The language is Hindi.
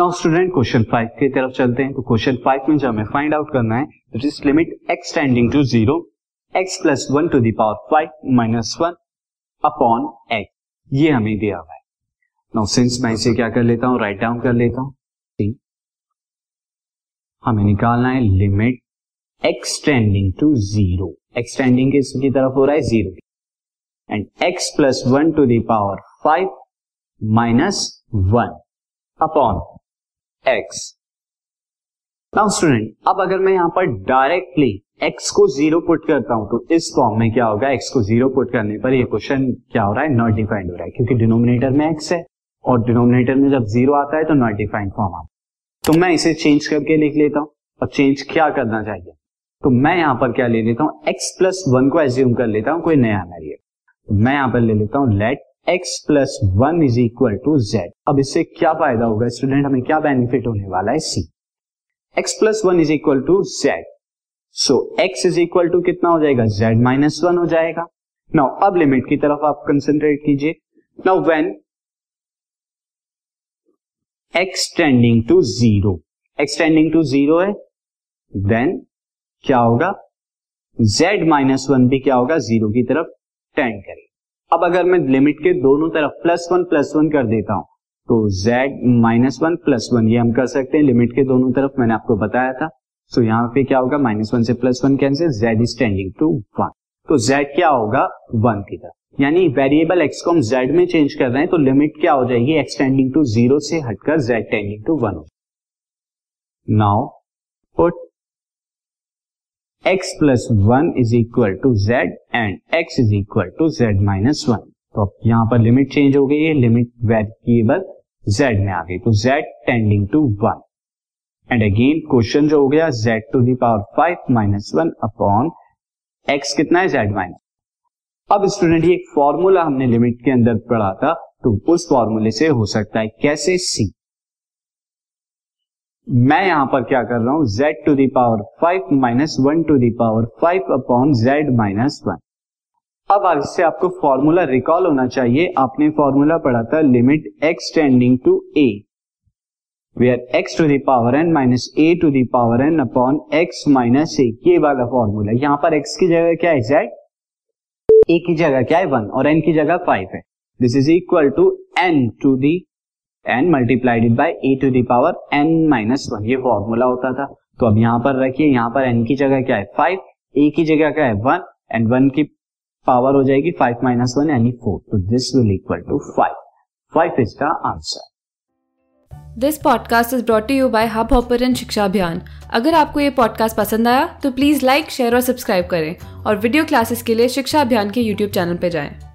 नाउ स्टूडेंट क्वेश्चन फाइव की तरफ़ चलते हैं। तो क्वेश्चन फाइव में जो हमें फाइंड आउट करना है that is limit x tending to zero x plus one to the power five minus one upon x ये हमें दिया हुआ है। नाउ सिंस मैं इसे क्या कर लेता हूँ? राइट डाउन कर लेता हूँ। हमें निकालना है limit x tending to zero x tending की तरफ़ हो रहा है? Zero and x plus one to the power five minus one upon x now student अब अगर मैं यहाँ पर डायरेक्टली एक्स को ज़ीरो पुट करता हूँ तो इस फॉर्म में क्या होगा? एक्स को ज़ीरो पुट करने पर ये क्वेश्चन क्या हो रहा है? नॉट डिफाइंड हो रहा है, क्योंकि डिनोमिनेटर में एक्स है और डिनोमिनेटर में जब ज़ीरो आता है तो नॉट डिफाइंड फॉर्म आता है। तो मैं इसे चेंज करके लिख लेता हूँ और चेंज क्या करना चाहिए? तो मैं यहाँ पर क्या ले लेता हूँ? एक्स प्लस वन को एज्यूम कर लेता हूँ, कोई नया वेरिएबल तो मैं यहाँ पर ले लेता हूँ let x plus one is equal to z अब इससे क्या फ़ायदा होगा? स्टूडेंट हमें क्या बेनिफिट होने वाला है? See x plus one is equal to z so x is equal to कितना हो जाएगा? जेड माइनस वन हो जाएगा। नाउ अब लिमिट की तरफ़ आप कंसेंट्रेट कीजिए। Now when x tending to zero x tending to zero है देन क्या होगा? जेड माइनस वन भी क्या होगा? ज़ीरो की तरफ़ टेंड करेगा। अब अगर मैं लिमिट के दोनों तरफ़ प्लस वन प्लस वन कर देता हूँ तो z minus one plus one ये हम कर सकते हैं। लिमिट के दोनों तरफ़ मैंने आपको बताया था। So, यहाँ पे क्या होगा? माइनस वन से plus one cancel z is tending to one तो z क्या होगा? वन की तरफ़। यानी वेरिएबल x को हम z में चेंज कर रहे हैं तो लिमिट क्या हो जाएगी? X टेंडिंग टू ज़ीरो से हटकर z टेंडिंग टू वन हो now put x plus one is equal to z and x is equal to z minus one तो अब यहाँ पर लिमिट चेंज हो गई है लिमिट वेरिएबल जेड में आ गई। तो z tending to one and again question जो हो गया z to the power five minus one upon x कितना है? जेड माइनस अब स्टूडेंट ये एक फॉर्मूला हमने लिमिट के अंदर पढ़ा था तो उस फॉर्मूले से हो सकता है कैसे सी मैं यहाँ पर क्या कर रहा हूँ? Z to the power five minus one to the power five upon z minus one अब इससे आपको फॉर्मूला रिकॉल होना चाहिए। आपने फॉर्मूला पढ़ा था limit x tending to a where x to the power n minus a to the power n upon x minus a ये वाला फॉर्मूला यहाँ पर x की जगह क्या है? Z? ए की जगह क्या है? वन और एन की जगह फाइव है। This is equal to n to the n multiplied by a to the power n minus one ये फॉर्मूला होता था। तो अब यहाँ पर रखिए, यहाँ पर एन की जगह क्या है? फाइव ए की जगह क्या है? वन एंड वन की पावर हो जाएगी फाइव माइनस वन यानी फोर तो this will equal to five five is the answer this podcast is brought you by Hubhopper शिक्षा अभियान अगर आपको ये पॉडकास्ट पसंद आया तो प्लीज़ लाइक शेयर और सब्सक्राइब करें। और वीडियो क्लासेस के लिए शिक्षा अभियान के यूट्यूब चैनल पर जाएँ।